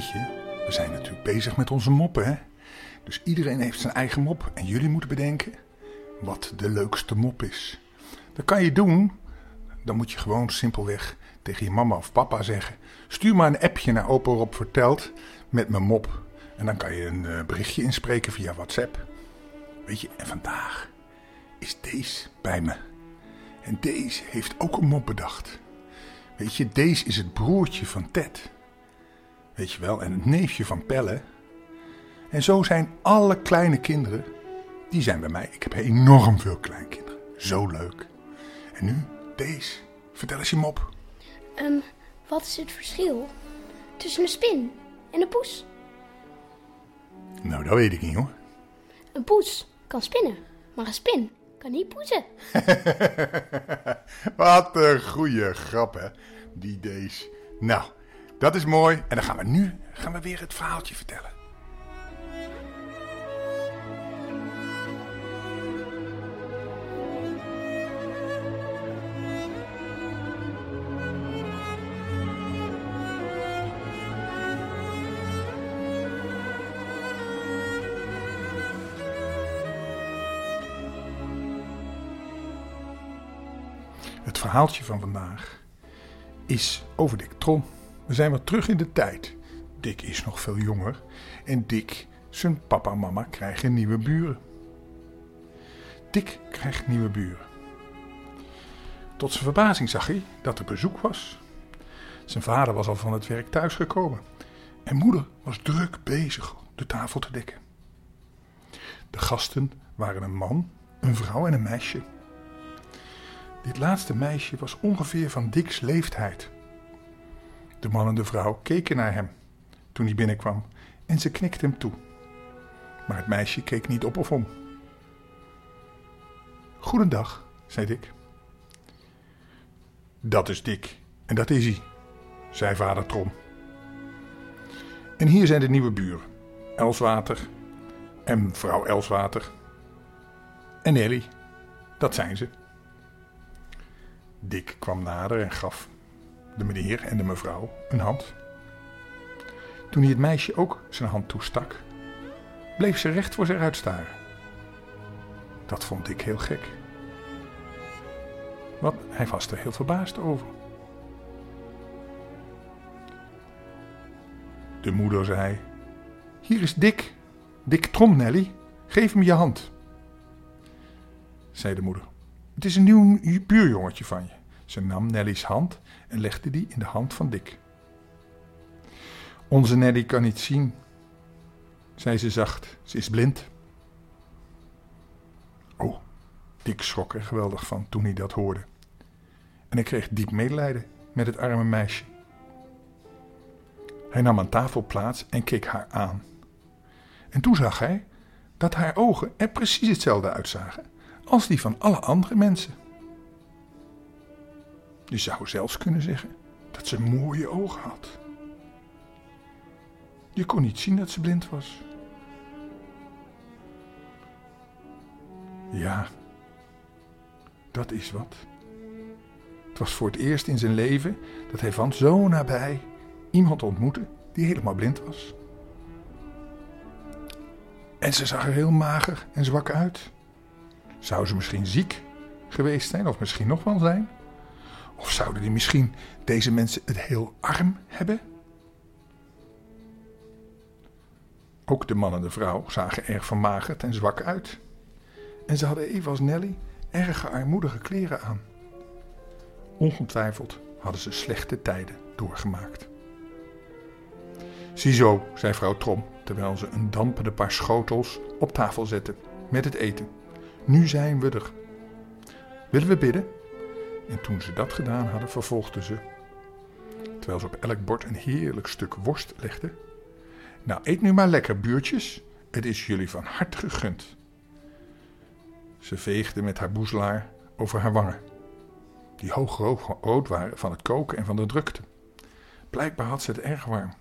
weet je, we zijn natuurlijk bezig met onze moppen, hè? Dus iedereen heeft zijn eigen mop en jullie moeten bedenken wat de leukste mop is. Dat kan je doen. Dan moet je gewoon simpelweg tegen je mama of papa zeggen: Stuur maar een appje naar opa Rob vertelt met mijn mop. En dan kan je een eh, berichtje inspreken via WhatsApp. Weet je, en vandaag is deze bij me. En deze heeft ook een mop bedacht. Weet je, deze is het broertje van Ted. Weet je wel, en het neefje van Pelle. En zo zijn alle kleine kinderen, die zijn bij mij. Ik heb enorm veel kleinkinderen. Zo leuk. En nu, deze. Vertel eens je mop. Ehm, wat is het verschil tussen een spin en een poes? Nou, dat weet ik niet hoor. Een poes kan spinnen, maar een spin kan niet poezen. Wat een goede grap, hè? Die deze. Nou, dat is mooi. En dan gaan we nu gaan we weer het verhaaltje vertellen. Het verhaaltje van vandaag is over Dick Tron. We zijn weer terug in de tijd. Dick is nog veel jonger en Dick, zijn papa en mama krijgen nieuwe buren. Dick krijgt nieuwe buren. Tot zijn verbazing zag hij dat er bezoek was. Zijn vader was al van het werk thuisgekomen en moeder was druk bezig de tafel te dekken. De gasten waren een man, een vrouw en een meisje. Dit laatste meisje was ongeveer van Dick's leeftijd. De man en de vrouw keken naar hem toen hij binnenkwam en ze knikte hem toe. Maar het meisje keek niet op of om. Goedendag, zei Dick. Dat is Dick en dat is hij, zei vader Trom. En hier zijn de nieuwe buren, Elswater en vrouw Elswater. En Nelly, dat zijn ze. Dick kwam nader en gaf de meneer en de mevrouw een hand. Toen hij het meisje ook zijn hand toestak, bleef ze recht voor zich uitstaren. Dat vond Dick heel gek. Want hij was er heel verbaasd over. De moeder zei: Hier is Dick, Dick Trom, Nelly. Geef hem je hand. Zei de moeder. Het is een nieuw buurjongetje van je. Ze nam Nelly's hand en legde die in de hand van Dick. Onze Nelly kan niet zien, zei ze zacht. Ze is blind. Oh, Dick schrok er geweldig van toen hij dat hoorde. En hij kreeg diep medelijden met het arme meisje. Hij nam aan tafel plaats en keek haar aan. En toen zag hij dat haar ogen er precies hetzelfde uitzagen als die van alle andere mensen. Je zou zelfs kunnen zeggen dat ze mooie ogen had. Je kon niet zien dat ze blind was. Ja, dat is wat. Het was voor het eerst in zijn leven dat hij van zo nabij iemand ontmoette die helemaal blind was. En ze zag er heel mager en zwak uit. Zou ze misschien ziek geweest zijn, of misschien nog wel zijn? Of zouden die misschien deze mensen het heel arm hebben? Ook de man en de vrouw zagen erg vermagerd en zwak uit. En ze hadden evenals Nelly erg armoedige kleren aan. Ongetwijfeld hadden ze slechte tijden doorgemaakt. Ziezo, zei vrouw Trom, terwijl ze een dampende paar schotels op tafel zette met het eten. Nu zijn we er. Willen we bidden? En toen ze dat gedaan hadden, vervolgde ze, terwijl ze op elk bord een heerlijk stuk worst legde. Nou, eet nu maar lekker, buurtjes. Het is jullie van harte gegund. Ze veegde met haar boezelaar over haar wangen, die hoog rood waren van het koken en van de drukte. Blijkbaar had ze het erg warm.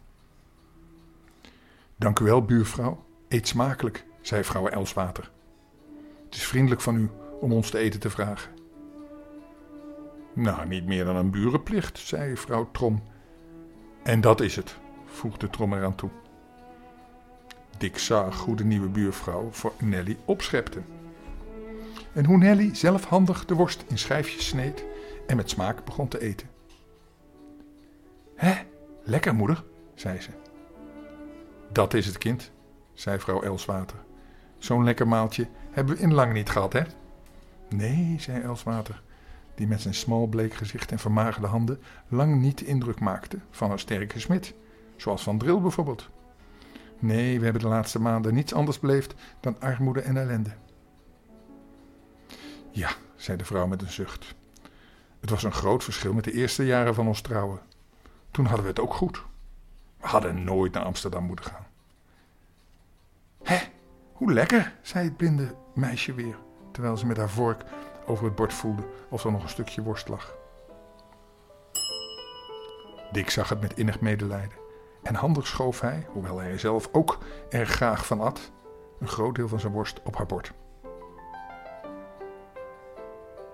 Dank u wel, buurvrouw. Eet smakelijk, zei vrouw Elswater. Het is vriendelijk van u om ons te eten te vragen. Nou, niet meer dan een burenplicht, zei vrouw Trom. En dat is het, voegde Trom eraan toe. Dick zag hoe de nieuwe buurvrouw voor Nelly opschepte. En hoe Nelly zelfhandig de worst in schijfjes sneed en met smaak begon te eten. Hé, lekker moeder, zei ze. Dat is het kind, zei vrouw Elswater. Zo'n lekker maaltje hebben we in lang niet gehad, hè? Nee, zei Elswater, die met zijn smal bleek gezicht en vermagerde handen lang niet de indruk maakte van een sterke smid, zoals Van Dril bijvoorbeeld. Nee, we hebben de laatste maanden niets anders beleefd dan armoede en ellende. Ja, zei de vrouw met een zucht. Het was een groot verschil met de eerste jaren van ons trouwen. Toen hadden we het ook goed. We hadden nooit naar Amsterdam moeten gaan. Hé, hoe lekker, zei het blinde meisje weer, terwijl ze met haar vork over het bord voelde of er nog een stukje worst lag. Dick zag het met innig medelijden en handig schoof hij, hoewel hij er zelf ook erg graag van at, een groot deel van zijn worst op haar bord.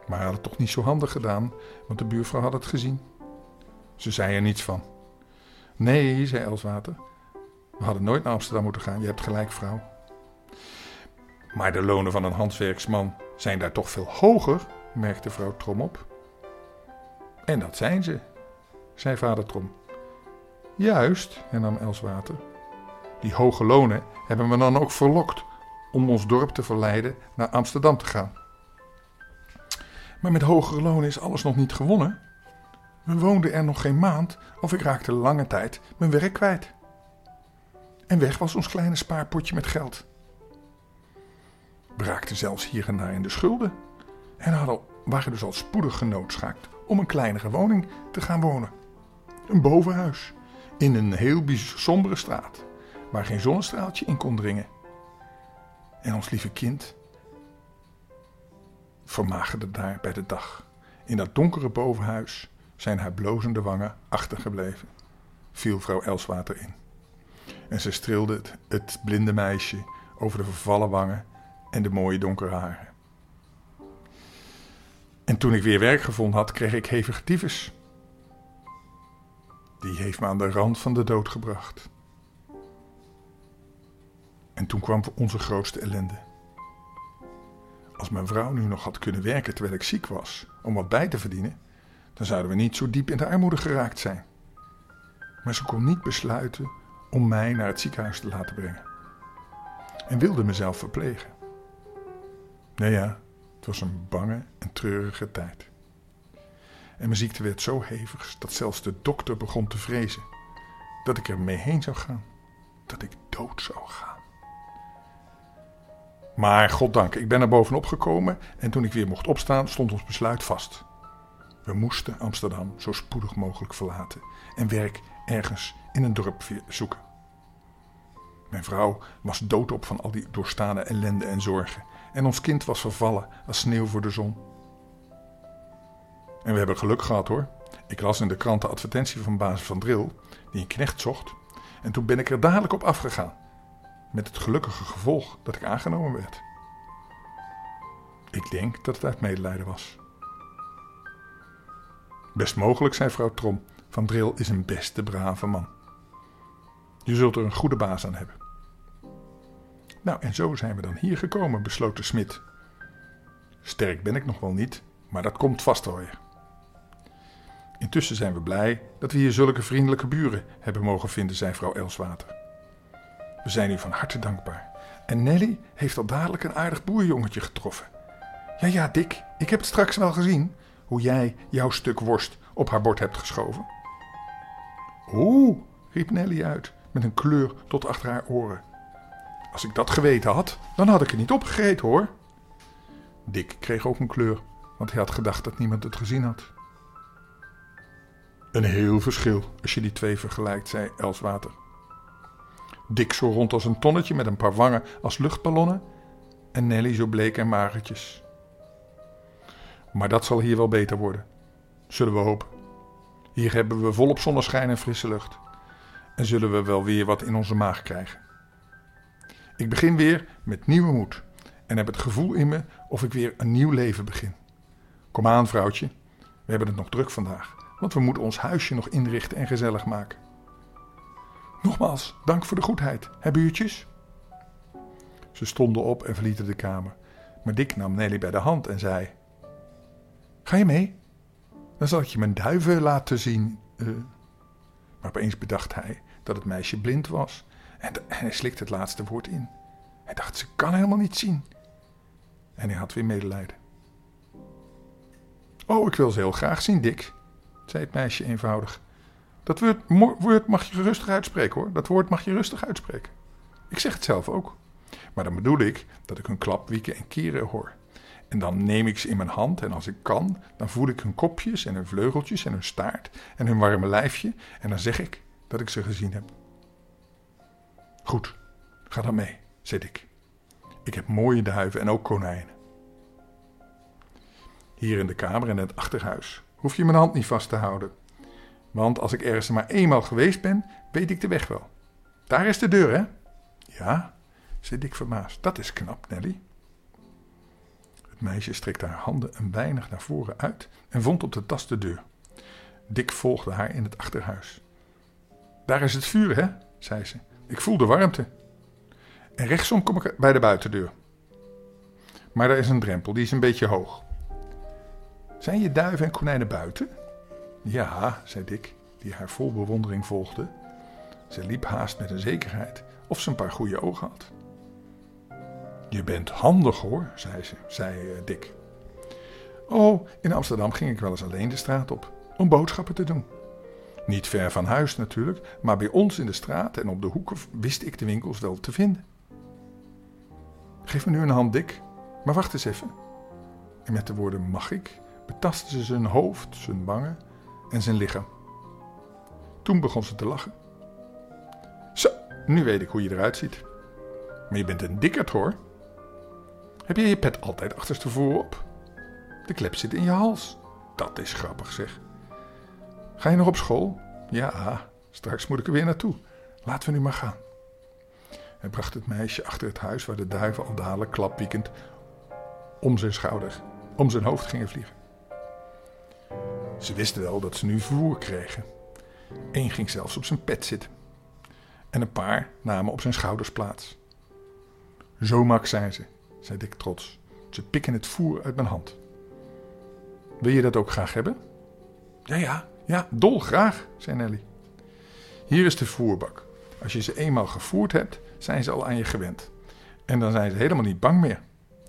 Maar hij had het toch niet zo handig gedaan, want de buurvrouw had het gezien. Ze zei er niets van. Nee, zei Elswater. We hadden nooit naar Amsterdam moeten gaan. Je hebt gelijk, vrouw. Maar de lonen van een handwerksman zijn daar toch veel hoger, merkte vrouw Trom op. En dat zijn ze, zei vader Trom. Juist, hernam Elswater. Die hoge lonen hebben we dan ook verlokt om ons dorp te verleiden naar Amsterdam te gaan. Maar met hogere lonen is alles nog niet gewonnen. We woonden er nog geen maand of ik raakte lange tijd mijn werk kwijt. En weg was ons kleine spaarpotje met geld. Raakten zelfs hier en daar in de schulden en hadden, waren dus al spoedig genoodzaakt om een kleinere woning te gaan wonen. Een bovenhuis in een heel sombere straat waar geen zonnestraaltje in kon dringen. En ons lieve kind vermagerde daar bij de dag. In dat donkere bovenhuis zijn haar blozende wangen achtergebleven, viel vrouw Elswater in. En ze streelde het blinde meisje over de vervallen wangen en de mooie donkere haren. En toen ik weer werk gevonden had, kreeg ik hevige tyfus. Die heeft me aan de rand van de dood gebracht. En toen kwam onze grootste ellende. Als mijn vrouw nu nog had kunnen werken terwijl ik ziek was, om wat bij te verdienen, dan zouden we niet zo diep in de armoede geraakt zijn. Maar ze kon niet besluiten om mij naar het ziekenhuis te laten brengen. En wilde mezelf verplegen. Nee ja, het was een bange en treurige tijd. En mijn ziekte werd zo hevig dat zelfs de dokter begon te vrezen dat ik er mee heen zou gaan, dat ik dood zou gaan. Maar goddank, ik ben er bovenop gekomen en toen ik weer mocht opstaan, stond ons besluit vast. We moesten Amsterdam zo spoedig mogelijk verlaten en werk ergens in een dorp zoeken. Mijn vrouw was doodop van al die doorstane ellende en zorgen en ons kind was vervallen als sneeuw voor de zon. En we hebben geluk gehad hoor. Ik las in de krant de advertentie van baas van Dril, die een knecht zocht. En toen ben ik er dadelijk op afgegaan. Met het gelukkige gevolg dat ik aangenomen werd. Ik denk dat het uit medelijden was. Best mogelijk, zei vrouw Trom. Van Dril is een beste brave man. Je zult er een goede baas aan hebben. Nou, en zo zijn we dan hier gekomen, besloot de smid. Sterk ben ik nog wel niet, maar dat komt vast wel weer. Intussen zijn we blij dat we hier zulke vriendelijke buren hebben mogen vinden, zei vrouw Elswater. We zijn u van harte dankbaar. En Nelly heeft al dadelijk een aardig boerjongetje getroffen. Ja, ja, Dick, ik heb het straks wel gezien, hoe jij jouw stuk worst op haar bord hebt geschoven. Oeh, riep Nelly uit, met een kleur tot achter haar oren. Als ik dat geweten had, dan had ik er niet opgegeten hoor. Dick kreeg ook een kleur, want hij had gedacht dat niemand het gezien had. Een heel verschil als je die twee vergelijkt, zei Elswater. Dick zo rond als een tonnetje met een paar wangen als luchtballonnen en Nelly zo bleek en magertjes. Maar dat zal hier wel beter worden, zullen we hopen. Hier hebben we volop zonneschijn en frisse lucht en zullen we wel weer wat in onze maag krijgen. Ik begin weer met nieuwe moed en heb het gevoel in me of ik weer een nieuw leven begin. Kom aan, vrouwtje, We hebben het nog druk vandaag, want we moeten ons huisje nog inrichten en gezellig maken. Nogmaals, dank voor de goedheid, hè buurtjes? Ze stonden op en verlieten de kamer. Maar Dick nam Nelly bij de hand en zei: Ga je mee? Dan zal ik je mijn duiven laten zien. Uh. Maar opeens bedacht hij dat het meisje blind was en, hij slikte het laatste woord in. Hij dacht: Ze kan helemaal niet zien. En hij had weer medelijden. Oh, ik wil ze heel graag zien, Dick, zei het meisje eenvoudig. Dat woord mag je rustig uitspreken hoor. Dat woord mag je rustig uitspreken. Ik zeg het zelf ook. Maar dan bedoel ik dat ik hun klap wieken en keren hoor. En dan neem ik ze in mijn hand en als ik kan, dan voel ik hun kopjes en hun vleugeltjes en hun staart en hun warme lijfje en dan zeg ik dat ik ze gezien heb. Goed, ga dan mee, zei ik. Ik heb mooie duiven en ook konijnen. Hier in de kamer en in het achterhuis hoef je mijn hand niet vast te houden. Want als ik ergens maar eenmaal geweest ben, weet ik de weg wel. Daar is de deur, hè? Ja, zei Dick verbaasd. Dat is knap, Nelly. Het meisje strekte haar handen een weinig naar voren uit en vond op de tas de deur. Dick volgde haar in het achterhuis. Daar is het vuur, hè? zei ze. Ik voel de warmte. En rechtsom kom ik bij de buitendeur. Maar daar is een drempel, die is een beetje hoog. Zijn je duiven en konijnen buiten? Ja, zei Dick, die haar vol bewondering volgde. Ze liep haast met een zekerheid of ze een paar goede ogen had. Je bent handig hoor, zei ze, zei eh, Dick. Oh, in Amsterdam ging ik wel eens alleen de straat op om boodschappen te doen. Niet ver van huis natuurlijk, maar bij ons in de straat en op de hoeken wist ik de winkels wel te vinden. Geef me nu een hand, Dick, maar wacht eens even. En met de woorden mag ik betastte ze zijn hoofd, zijn wangen en zijn lichaam. Toen begon ze te lachen. Zo, nu weet ik hoe je eruit ziet. Maar je bent een dikkerd hoor. Heb je je pet altijd achterstevoren op? De klep zit in je hals. Dat is grappig zeg. Ga je nog op school? Ja, straks moet ik er weer naartoe. Laten we nu maar gaan. Hij bracht het meisje achter het huis waar de duiven al dadelijk klapwiekend om zijn schouder, om zijn hoofd gingen vliegen. Ze wisten wel dat ze nu vervoer kregen. Eén ging zelfs op zijn pet zitten. En een paar namen op zijn schouders plaats. Zo mak zijn ze, zei Dick trots. Ze pikken het voer uit mijn hand. Wil je dat ook graag hebben? Ja, ja, ja, dolgraag, zei Nelly. Hier is de voerbak. Als je ze eenmaal gevoerd hebt, zijn ze al aan je gewend. En dan zijn ze helemaal niet bang meer.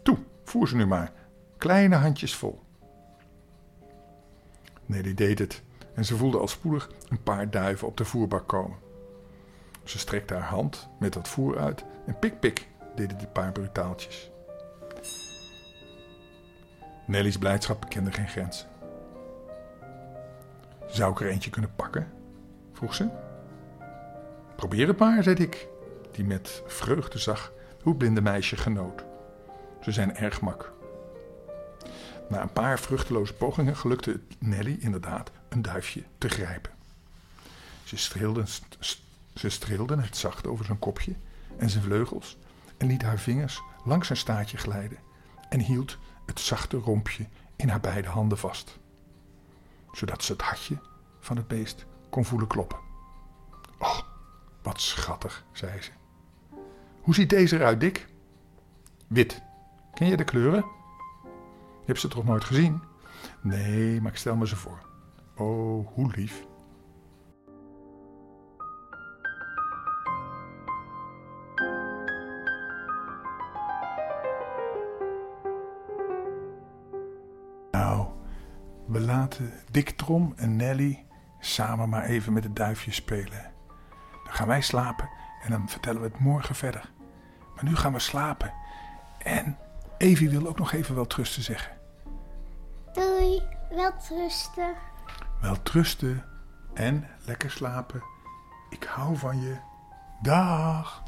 Toe, voer ze nu maar. Kleine handjes vol. Nelly deed het en ze voelde al spoedig een paar duiven op de voerbak komen. Ze strekte haar hand met dat voer uit en pik pik deden die paar brutaaltjes. Nelly's blijdschap kende geen grenzen. Zou ik er eentje kunnen pakken? vroeg ze. Probeer het maar, zei ik, die met vreugde zag hoe blinde meisje genoot. Ze zijn erg mak. Na een paar vruchteloze pogingen gelukte het Nelly inderdaad een duifje te grijpen. Ze streelde, ze streelde het zacht over zijn kopje en zijn vleugels en liet haar vingers langs zijn staartje glijden en hield het zachte rompje in haar beide handen vast, zodat ze het hartje van het beest kon voelen kloppen. Oh, wat schattig, zei ze. Hoe ziet deze eruit, Dick? Wit. Ken je de kleuren? Je ze toch nooit gezien? Nee, maar ik stel me ze voor. Oh, hoe lief. Laten Dick Trom en Nelly samen maar even met het duifje spelen. Dan gaan wij slapen en dan vertellen we het morgen verder. Maar nu gaan we slapen. En Evie wil ook nog even wel trusten zeggen. Doei, wel trusten. Wel trusten en lekker slapen. Ik hou van je. Dag.